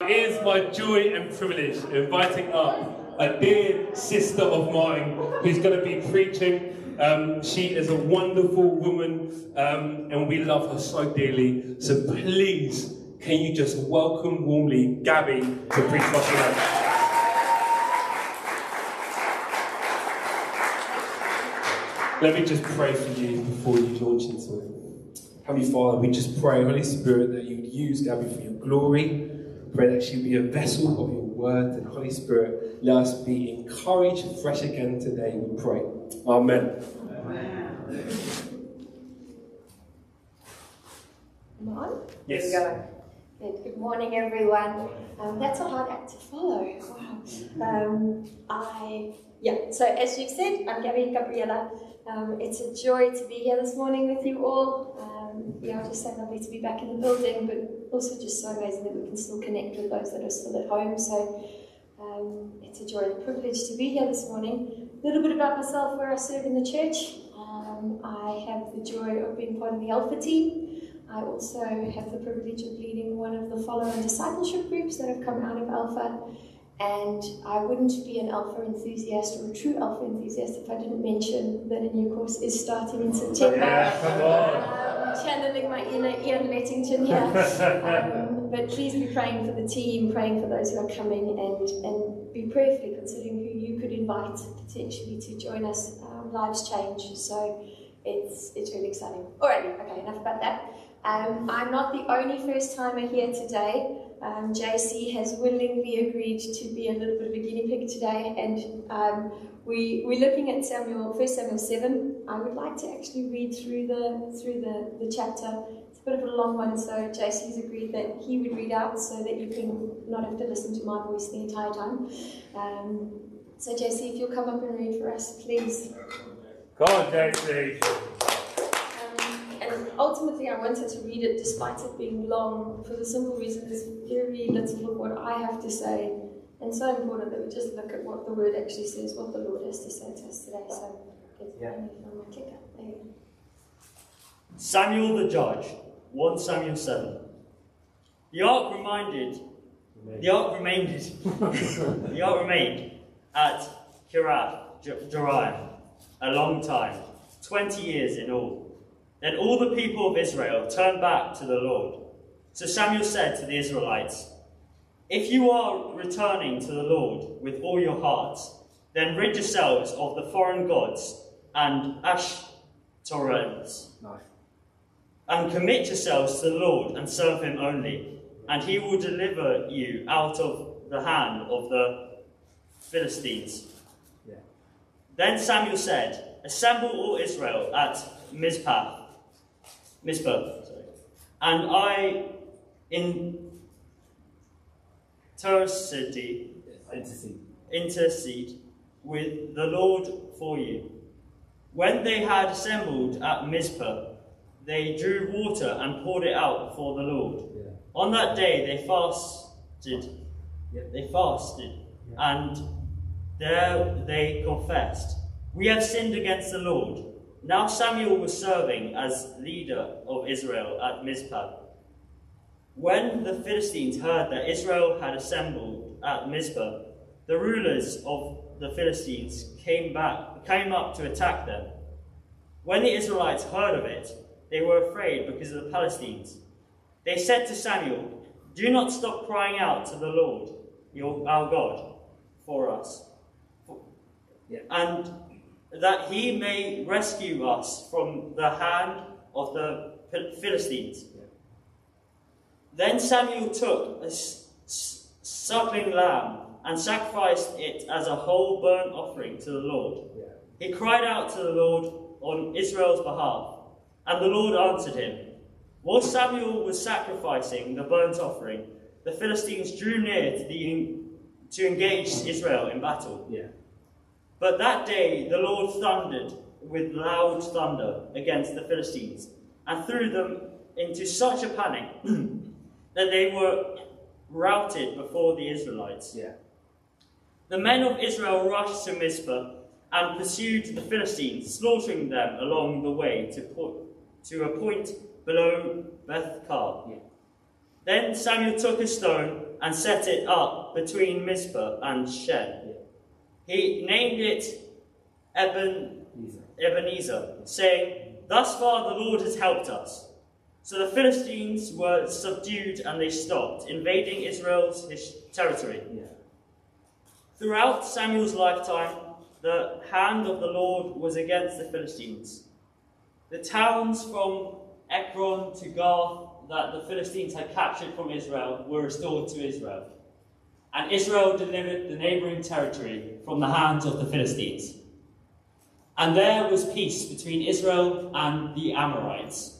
It is my joy and privilege inviting up a dear sister of mine who's going to be preaching. Um, she is a wonderful woman um, and we love her so dearly. So please, can you just welcome warmly Gabby to preach what has? Let me just pray for you before you launch into it. Heavenly Father, we just pray, Holy Spirit, that you would use Gabby for your glory. Pray that she be a vessel of your word, and Holy Spirit, let us be encouraged fresh again today, we pray. Amen. Come on. Yes. Go. Good, good morning, everyone. Um, that's a hard act to follow. Wow. Um, I yeah. So as you've said, I'm Gabby Gabriella. Um, it's a joy to be here this morning with you all. Um, yeah, just so lovely to be back in the building, but also just so amazing that we can still connect with those that are still at home. So um, it's a joy and a privilege to be here this morning. A little bit about myself, where I serve in the church. Um, I have the joy of being part of the Alpha team. I also have the privilege of leading one of the follow and discipleship groups that have come out of Alpha. And I wouldn't be an alpha enthusiast or a true alpha enthusiast if I didn't mention that a new course is starting in September. Yeah, channeling my inner Ian Lettington here. Um, but please be praying for the team, praying for those who are coming, and, and be prayerfully considering who you could invite potentially to join us. Um, lives change, so it's, it's really exciting. Alrighty, okay, enough about that. Um, I'm not the only first timer here today. Um, JC has willingly agreed to be a little bit of a guinea pig today, and um, we, we're looking at Samuel, 1 Samuel 7. I would like to actually read through the through the, the chapter. It's a bit of a long one, so JC's agreed that he would read out so that you can not have to listen to my voice the entire time. Um, so JC, if you'll come up and read for us, please. Come on, JC. And ultimately, I wanted to read it despite it being long for the simple reason there's very little of what I have to say, and so important that we just look at what the word actually says, what the Lord has to say to us today. So, get Yeah. on my clicker. There you go. Samuel the judge, 1 Samuel 7. The ark reminded, the ark remained, the ark remained at Kiriath Jearim a long time, 20 years in all. Then all the people of Israel turned back to the Lord. So Samuel said to the Israelites, If you are returning to the Lord with all your hearts, then rid yourselves of the foreign gods and Ashtoreths and commit yourselves to the Lord and serve him only, and he will deliver you out of the hand of the Philistines. Yeah. Then Samuel said, Assemble all Israel at Mizpah, Mizpah, sorry, and I in intercede, Intercede. intercede with the Lord for you. When they had assembled at Mizpah, they drew water and poured it out before the Lord. Yeah. On that day they fasted. Yeah. They fasted, and there they confessed, "We have sinned against the Lord." Now Samuel was serving as leader of Israel at Mizpah. When the Philistines heard that Israel had assembled at Mizpah, the rulers of the Philistines came back, came up to attack them. When the Israelites heard of it, they were afraid because of the Palestinians. They said to Samuel, Do not stop crying out to the Lord, your, our God, for us, Yeah. and that he may rescue us from the hand of the Philistines. Then Samuel took a suckling lamb and sacrificed it as a whole burnt offering to the Lord. He cried out to the Lord on Israel's behalf, and the Lord answered him. While Samuel was sacrificing the burnt offering, the Philistines drew near to, the, to engage Israel in battle. Yeah. But that day the Lord thundered with loud thunder against the Philistines and threw them into such a panic that they were routed before the Israelites. Yeah. The men of Israel rushed to Mizpah and pursued the Philistines, slaughtering them along the way to, to a point below Beth Kar. Yeah. Then Samuel took a stone and set it up between Mizpah and Shen. He named it Eben, Ebenezer, saying, Thus far the Lord has helped us. So the Philistines were subdued and they stopped invading Israel's his territory. Yeah. Throughout Samuel's lifetime, the hand of the Lord was against the Philistines. The towns from Ekron to Gath that the Philistines had captured from Israel were restored to Israel. And Israel delivered the neighboring territory from the hands of the Philistines. And there was peace between Israel and the Amorites.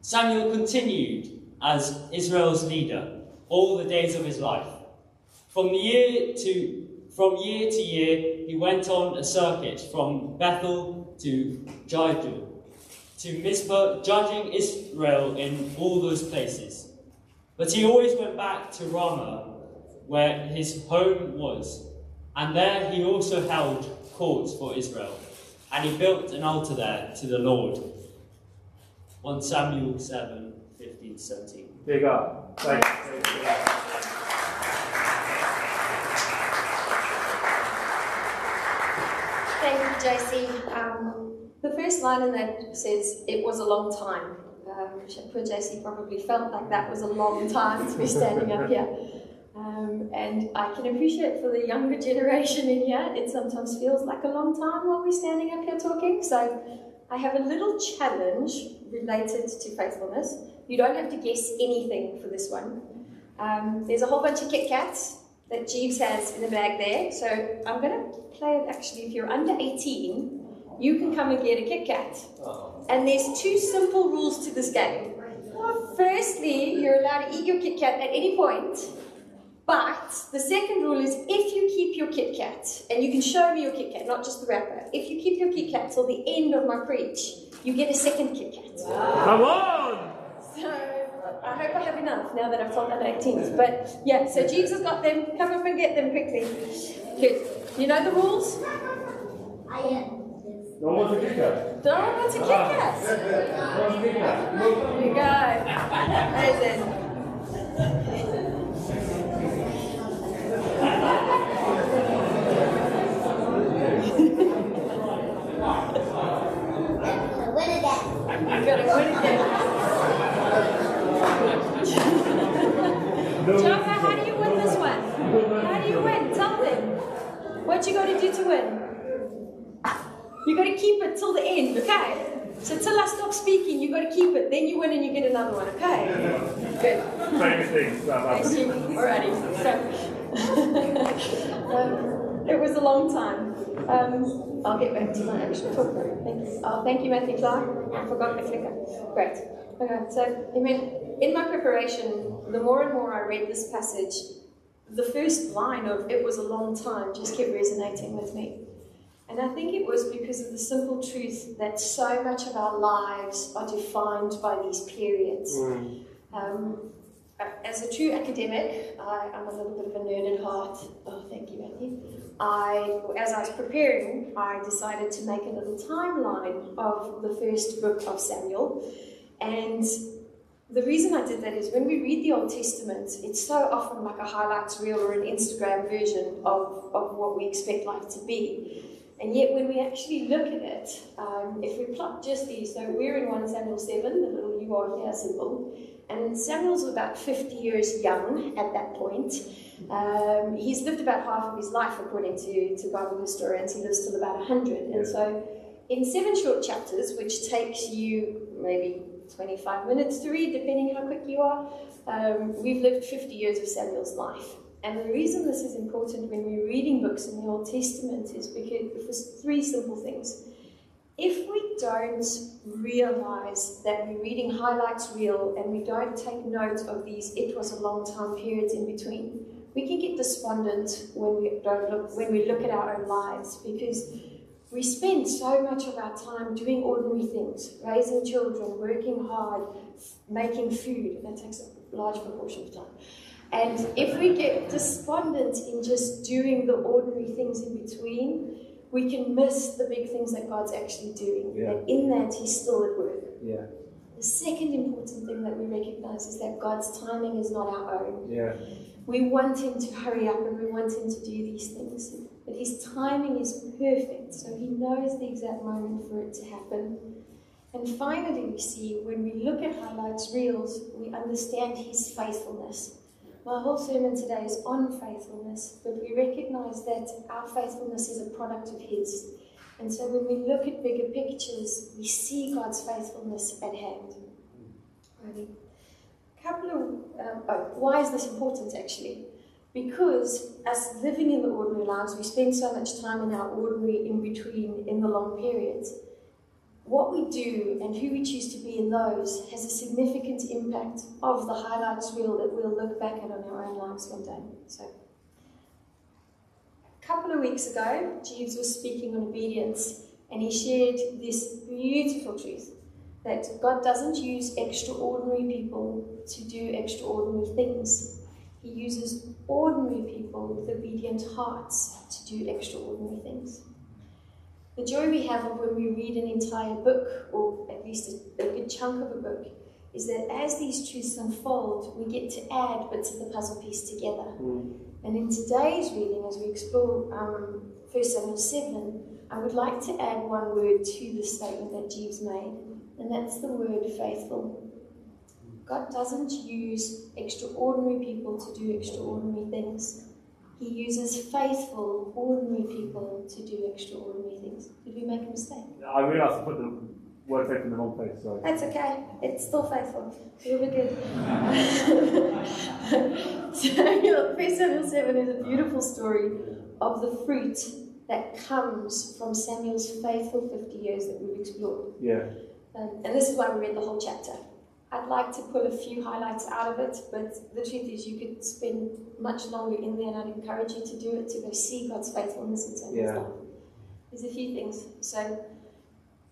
Samuel continued as Israel's leader all the days of his life. From year to from year to year, he went on a circuit from Bethel to Jaidu, to Mizpah, judging Israel in all those places. But he always went back to Ramah, where his home was, and there he also held courts for Israel, and he built an altar there to the Lord. 1 Samuel 7 15 17. Big up. Thank you. Thank you, JC. Um, the first line in that says, it was a long time. Um, poor JC probably felt like that was a long time to be standing up here. Um, and I can appreciate for the younger generation in here, it sometimes feels like a long time while we're standing up here talking. So I have a little challenge related to faithfulness. You don't have to guess anything for this one. Um, there's a whole bunch of Kit Kats that Jeeves has in the bag there. So I'm going to play it actually. If you're under 18, you can come and get a Kit Kat. And there's two simple rules to this game. Firstly, you're allowed to eat your Kit Kat at any point. But the second rule is if you keep your Kit Kat, and you can show me your Kit Kat, not just the wrapper, if you keep your Kit Kat till the end of my preach, you get a second Kit Kat. Come on! So I hope I have enough now that I've told under 18s. But yeah, so Jeeves has got them. Come up and get them quickly. Good. You know the rules? No one's a kicker. Don't want to kick us. No one's a kicker. Here you go. Amazing. You gotta win again. Java, how do you win this one? How do you win? Tell them. What you gotta do to win? You gotta keep it till the end, okay? So till I stop speaking, you gotta keep it. Then you win and you get another one, okay? Good. Thank you. Alrighty. So, um, it was a long time. Um, I'll get back to my actual talk. Thank you. Oh, thank you, Matthew Clark. I forgot the clicker. Great. Okay, so I mean, in my preparation, the more and more I read this passage, the first line of "it was a long time" just kept resonating with me. And I think it was because of the simple truth that so much of our lives are defined by these periods. Um, as a true academic, I, I'm a little bit of a nerd at heart. Oh, thank you, Matthew. I, as I was preparing, I decided to make a little timeline of the first book of Samuel. And the reason I did that is when we read the Old Testament, it's so often like a highlights reel or an Instagram version of, of what we expect life to be. And yet, when we actually look at it, um, if we plot just these, so we're in 1 Samuel 7, the little you are here symbol, and Samuel's about 50 years young at that point. Um, he's lived about half of his life, according to, to Bible historians. He lives till about 100. And so, in seven short chapters, which takes you maybe 25 minutes to read, depending how quick you are, um, we've lived 50 years of Samuel's life. And the reason this is important when we're reading books in the Old Testament is because for three simple things. If we don't realize that we're reading highlights reel and we don't take note of these it was a long time periods in between, we can get despondent when we don't look when we look at our own lives because we spend so much of our time doing ordinary things, raising children, working hard, making food, that takes a large proportion of time. And if we get despondent in just doing the ordinary things in between, we can miss the big things that God's actually doing. Yeah. And in that, He's still at work. Yeah. The second important thing that we recognize is that God's timing is not our own. Yeah. We want Him to hurry up and we want Him to do these things. But His timing is perfect, so He knows the exact moment for it to happen. And finally, we see when we look at highlights reels, we understand His faithfulness. My whole sermon today is on faithfulness, but we recognize that our faithfulness is a product of His. And so when we look at bigger pictures, we see God's faithfulness at hand. Alrighty. Couple of, um, oh, why is this important actually? Because as living in the ordinary lives, we spend so much time in our ordinary in between in the long periods. What we do and who we choose to be in those has a significant impact of the highlights reel that we'll look back at on our own lives one day. So a couple of weeks ago, Jeeves was speaking on obedience and he shared this beautiful truth that God doesn't use extraordinary people to do extraordinary things. He uses ordinary people with obedient hearts to do extraordinary things. The joy we have of when we read an entire book, or at least a, a good chunk of a book, is that as these truths unfold, we get to add bits of the puzzle piece together. Mm. And in today's reading, as we explore um, 1 Samuel 7, I would like to add one word to the statement that Jeeves made, and that's the word faithful. God doesn't use extraordinary people to do extraordinary things. He uses faithful, ordinary people to do extraordinary things. Did we make a mistake? I realised I put the word faith in the wrong place, sorry. That's okay. It's still faithful. You'll be good. Samuel, 1 Samuel 7 is a beautiful story of the fruit that comes from Samuel's faithful 50 years that we've explored. Yeah. Um, and this is why we read the whole chapter. I'd like to pull a few highlights out of it, but the truth is you could spend much longer in there, and I'd encourage you to do it to go see God's faithfulness in Samuel's Yeah. life. There's a few things. So,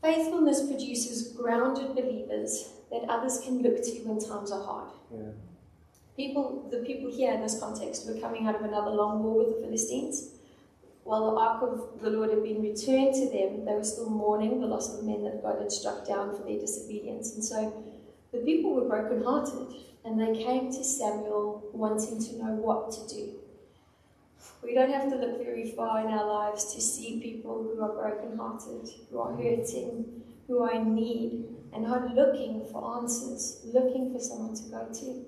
faithfulness produces grounded believers that others can look to when times are hard. Yeah. People, the people here in this context were coming out of another long war with the Philistines. While the ark of the Lord had been returned to them, they were still mourning the loss of the men that God had struck down for their disobedience. And so the people were brokenhearted, and they came to Samuel wanting to know what to do. We don't have to look very far in our lives to see people who are brokenhearted, who are hurting, who are in need, and are looking for answers, looking for someone to go to.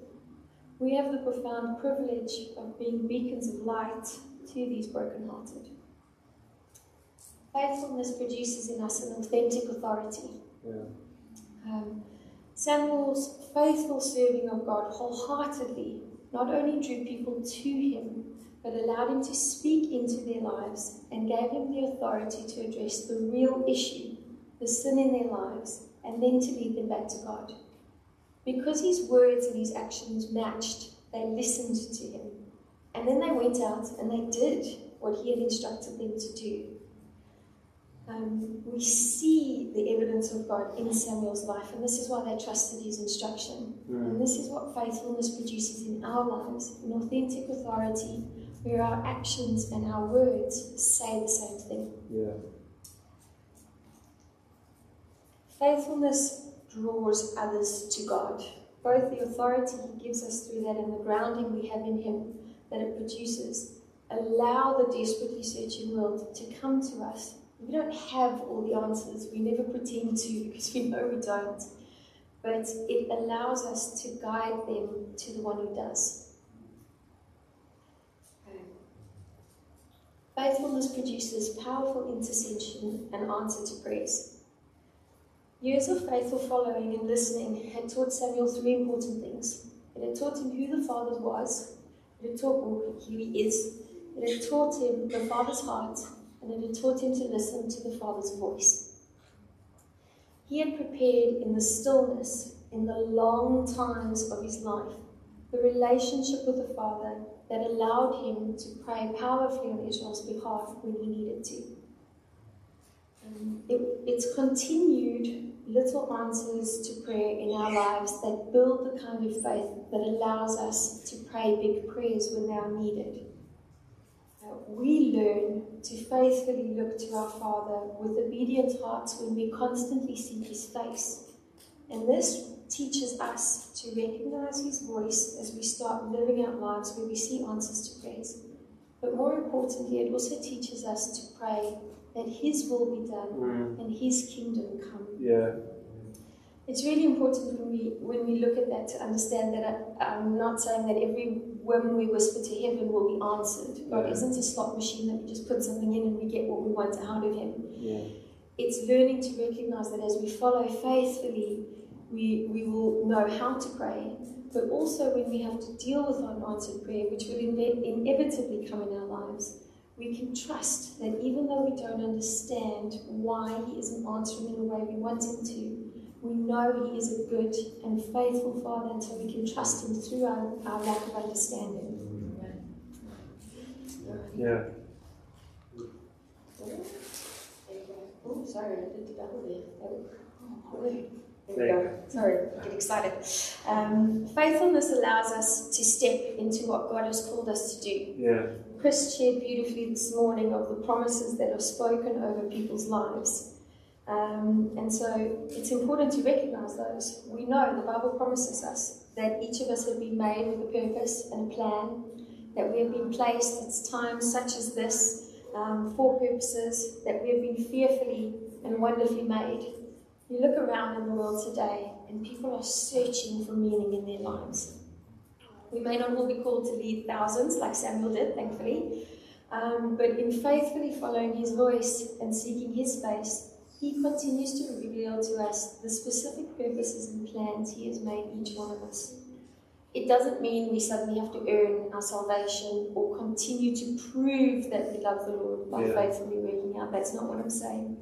We have the profound privilege of being beacons of light to these brokenhearted. Faithfulness produces in us an authentic authority. Yeah. Um, Samuel's faithful serving of God wholeheartedly not only drew people to him, but allowed him to speak into their lives and gave him the authority to address the real issue, the sin in their lives, and then to lead them back to God. Because his words and his actions matched, they listened to him. And then they went out and they did what he had instructed them to do. Um, we see the evidence of God in Samuel's life, and this is why they trusted his instruction. And this is what faithfulness produces in our lives an authentic authority where our actions and our words say the same thing. Yeah. Faithfulness draws others to God. Both the authority He gives us through that and the grounding we have in Him that it produces allow the desperately searching world to come to us. We don't have all the answers, we never pretend to because we know we don't. But it allows us to guide them to the one who does. Faithfulness produces powerful intercession and answer to prayers. Years of faithful following and listening had taught Samuel three important things. It had taught him who the Father was, it had taught him who he is, it had taught him the Father's heart, and it had taught him to listen to the Father's voice. He had prepared in the stillness, in the long times of his life, the relationship with the Father that allowed him to pray powerfully on Israel's behalf when he needed to. Um, it, it's continued little answers to prayer in our lives that build the kind of faith that allows us to pray big prayers when they are needed. Uh, we learn to faithfully look to our Father with obedient hearts when we constantly seek His face. And this teaches us to recognize His voice as we start living out lives where we see answers to prayers. But more importantly, it also teaches us to pray that His will be done Mm. and His kingdom come. Yeah. It's really important when we when we look at that to understand that I, I'm not saying that every when we whisper to heaven will be answered. God Yeah. isn't a slot machine that we just put something in and we get what we want out of Him. Yeah. It's learning to recognize that as we follow faithfully, we, we will know how to pray, but also when we have to deal with unanswered prayer, which will inve- inevitably come in our lives, we can trust that even though we don't understand why He isn't answering in the way we want Him to, we know He is a good and faithful Father, and so we can trust Him through our, our lack of understanding. Yeah. There. Oh, sorry, I did the double there. There we go. Sorry, I get excited. Um, faithfulness allows us to step into what God has called us to do. Yeah. Chris shared beautifully this morning of the promises that are spoken over people's lives. Um, and so it's important to recognize those. We know the Bible promises us that each of us have been made with a purpose and a plan, that we have been placed at times such as this um, for purposes, that we have been fearfully and wonderfully made. You look around in the world today, and people are searching for meaning in their lives. We may not all be called to lead thousands like Samuel did, thankfully, um, but in faithfully following his voice and seeking his face, he continues to reveal to us the specific purposes and plans he has made each one of us. It doesn't mean we suddenly have to earn our salvation or continue to prove that we love the Lord by Yeah. faithfully working out. That's not what I'm saying.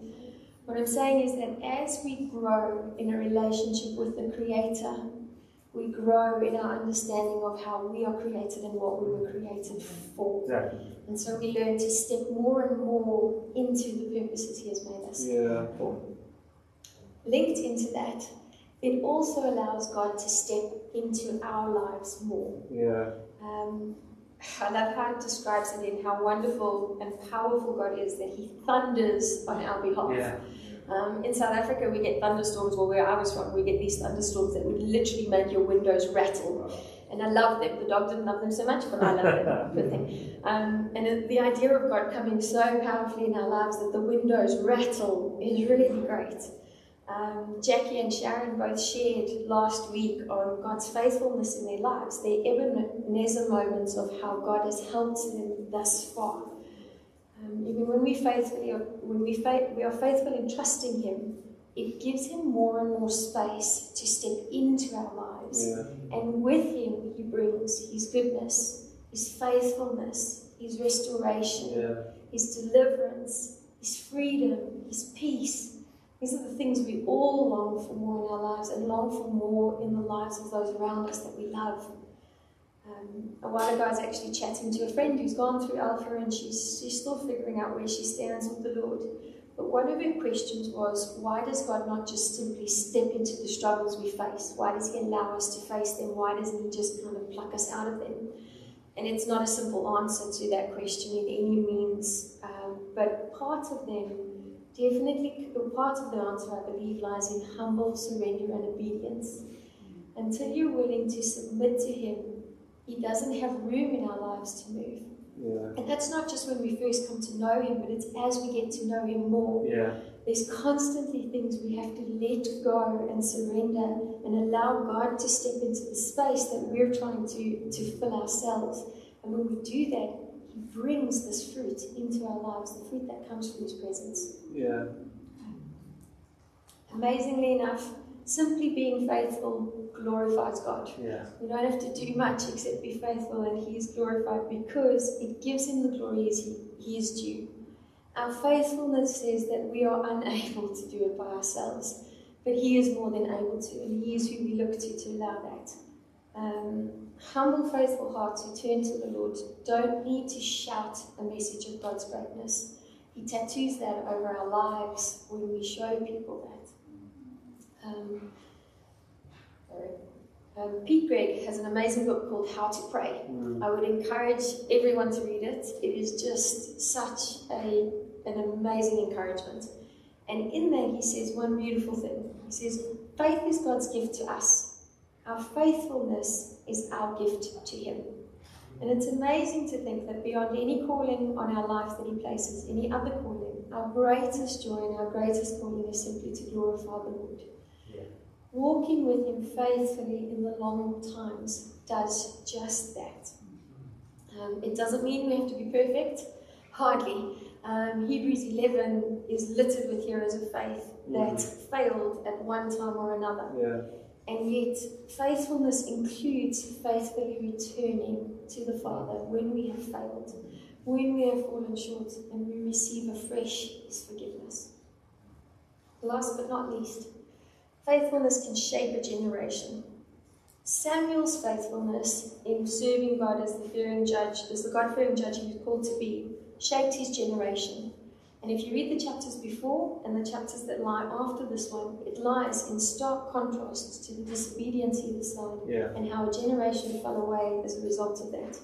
What I'm saying is that as we grow in a relationship with the Creator, we grow in our understanding of how we are created and what we were created for. Exactly. And so we learn to step more and more into the purposes He has made us. Yeah. Linked into that, it also allows God to step into our lives more. Yeah. Um, I love how it describes it in how wonderful and powerful God is that He thunders on our behalf. Yeah. Um, in South Africa, we get thunderstorms, well, where I was from, we get these thunderstorms that would literally make your windows rattle. And I love them. The dog didn't love them so much, but I love them. Um, and the idea of God coming so powerfully in our lives that the windows rattle is really great. Um, Jackie and Sharon both shared last week on God's faithfulness in their lives, their Ebenezer moments of how God has helped them thus far. Um, even when we faithfully, are, when we, fa- we are faithful in trusting Him, it gives Him more and more space to step into our lives. Yeah. And with Him, He brings His goodness, His faithfulness, His restoration, Yeah. His deliverance, His freedom, His peace. These are the things we all long for more in our lives and long for more in the lives of those around us that we love. Um, a while ago, I was actually chatting to a friend who's gone through Alpha and she's, she's still figuring out where she stands with the Lord. But one of her questions was, why does God not just simply step into the struggles we face? Why does He allow us to face them? Why doesn't He just kind of pluck us out of them? And it's not a simple answer to that question in any means, um, but part of them, definitely, part of the answer, I believe, lies in humble surrender and obedience. Until you're willing to submit to Him, He doesn't have room in our lives to move. Yeah. And that's not just when we first come to know Him, but it's as we get to know Him more. Yeah. There's constantly things we have to let go and surrender and allow God to step into the space that we're trying to, to fill ourselves. And when we do that, He brings this fruit into our lives, the fruit that comes from His presence. Yeah. Amazingly enough, simply being faithful glorifies God. Yeah. We don't have to do much except be faithful, and He is glorified because it gives Him the glory as He, he is due. Our faithfulness says that we are unable to do it by ourselves, but He is more than able to, and He is who we look to to allow that. Um, humble, faithful hearts who turn to the Lord don't need to shout a message of God's greatness. He tattoos that over our lives when we show people that. Um. Um, Pete Greig has an amazing book called How to Pray. Mm. I would encourage everyone to read it. It is just such a, an amazing encouragement. And in there, he says one beautiful thing. He says, faith is God's gift to us. Our faithfulness is our gift to Him. And it's amazing to think that beyond any calling on our life that He places, any other calling, our greatest joy and our greatest calling is simply to glorify the Lord. Yeah. Walking with Him faithfully in the long times does just that. Um, it doesn't mean we have to be perfect, hardly. Um, Hebrews 11 is littered with heroes of faith that failed at one time or another. Yeah. And yet, faithfulness includes faithfully returning to the Father when we have failed, when we have fallen short, and we receive afresh His forgiveness. Last but not least, faithfulness can shape a generation. Samuel's faithfulness in serving God as the fearing judge, as the God fearing judge he was called to be, shaped his generation. And if you read the chapters before and the chapters that lie after this one, it lies in stark contrast to the disobedience either side Yeah. and how a generation fell away as a result of that.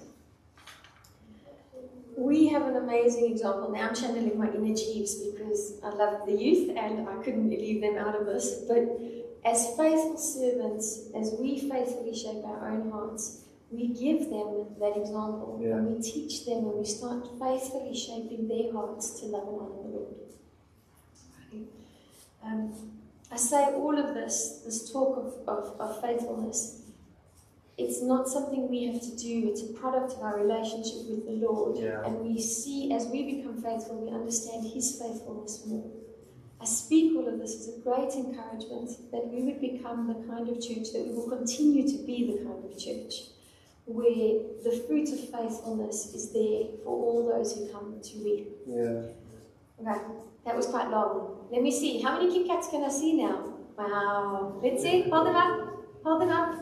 We have an amazing example. Now I'm channeling my inner Jeeves because I love the youth and I couldn't leave them out of this. But as faithful servants, as we faithfully shape our own hearts, we give them that example Yeah. and we teach them and we start faithfully shaping their hearts to love one the Lord. Um, I say all of this, this talk of, of, of faithfulness, it's not something we have to do, it's a product of our relationship with the Lord. Yeah. And we see, as we become faithful, we understand His faithfulness more. I speak all of this as a great encouragement that we would become the kind of church that we will continue to be the kind of church where the fruit of faithfulness is there for all those who come to reap. Yeah. Okay, that was quite long. Let me see. How many Kit Kats can I see now? Wow. Let's see. Hold them up. Hold them up.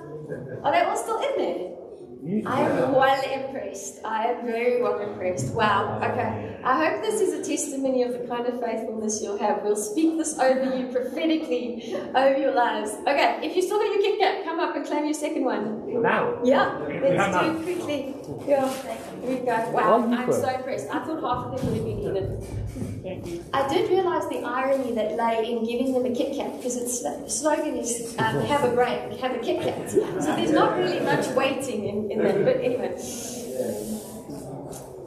Are they all still in there? You, I am well impressed. I am very well impressed. Wow. Okay. I hope this is a testimony of the kind of faithfulness you'll have. We'll speak this over you prophetically over your lives. Okay. If you still got your Kit Kat, come up and claim your second one. Now. Yeah, let's do it quickly. Yeah, here we go. Wow, I'm so impressed. I thought half of them would have been eaten. I did realise the irony that lay in giving them a Kit Kat because its slogan is um, "Have a break, have a Kit Kat." So there's not really much waiting in, in that. But anyway,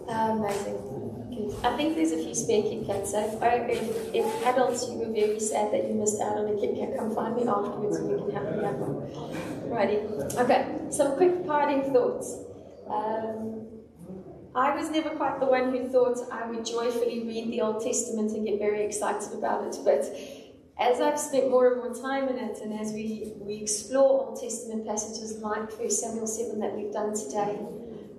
amazing. Good. I think there's a few spare Kit Kats. So if, if, if adults you were very sad that you missed out on a Kit Kat, come find me afterwards and we can have the other one. Righty. Okay, some quick parting thoughts. Um, I was never quite the one who thought I would joyfully read the Old Testament and get very excited about it, but as I've spent more and more time in it, and as we, we explore Old Testament passages like 1 Samuel 7 that we've done today,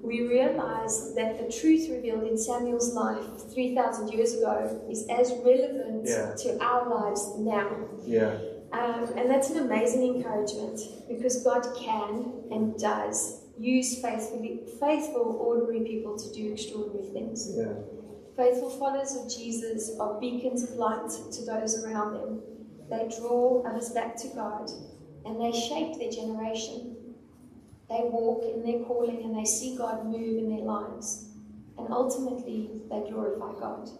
we realize that the truth revealed in Samuel's life 3,000 years ago is as relevant Yeah. to our lives now. Yeah. Um, and that's an amazing encouragement because God can and does use faithfully, faithful, ordinary people to do extraordinary things. Yeah. Faithful followers of Jesus are beacons of light to those around them. They draw others back to God and they shape their generation. They walk in their calling and they see God move in their lives. And ultimately, they glorify God.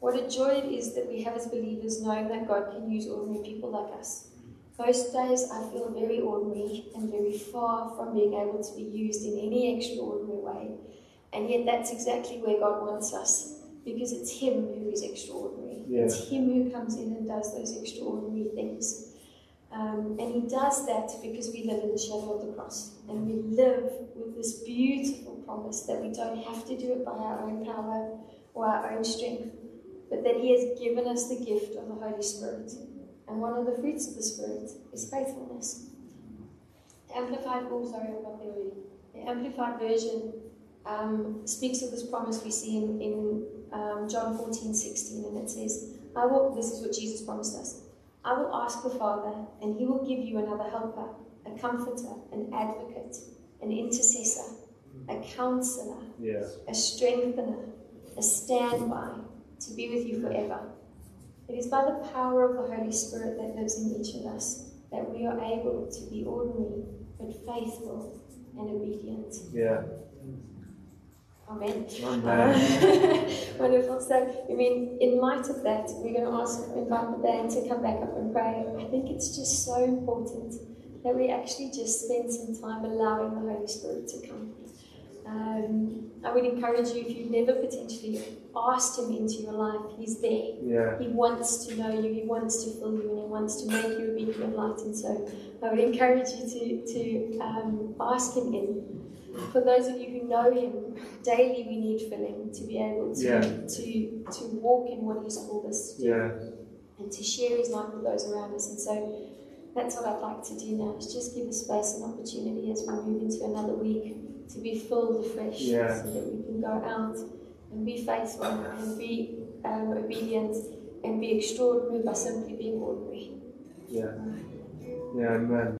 What a joy it is that we have as believers knowing that God can use ordinary people like us. Most days I feel very ordinary and very far from being able to be used in any extraordinary way. And yet that's exactly where God wants us because it's Him who is extraordinary. Yeah. It's Him who comes in and does those extraordinary things. Um, and He does that because we live in the shadow of the cross. And we live with this beautiful promise that we don't have to do it by our own power or our own strength, but that He has given us the gift of the Holy Spirit. And one of the fruits of the Spirit is faithfulness. The Amplified, oh, sorry, I got there already. The Amplified version um, speaks of this promise we see in, in um, John 14, 16, and it says, I will, this is what Jesus promised us. I will ask the Father, and he will give you another helper, a comforter, an advocate, an intercessor, a counselor, Yeah. a strengthener, a standby to be with you forever. It is by the power of the Holy Spirit that lives in each of us that we are able to be ordinary but faithful and obedient. Yeah. Amen. Amen. Wonderful. So, I mean, in light of that, we're going to ask, invite the band to come back up and pray. I think it's just so important that we actually just spend some time allowing the Holy Spirit to come. Um, I would encourage you, if you've never potentially asked Him into your life, He's there. Yeah. He wants to know you, He wants to fill you, and He wants to make you a beacon of light. And so I would encourage you to, to um, ask Him in. For those of you who know Him, daily we need filling to be able to, Yeah. to, to walk in what He's called us to do Yeah. and to share His life with those around us. And so that's what I'd like to do now, is just give a space and opportunity as we move into another week to be filled afresh Yeah. so that we can go out and be faithful and be um, obedient and be extraordinary by simply being ordinary. Yeah. Yeah. Amen.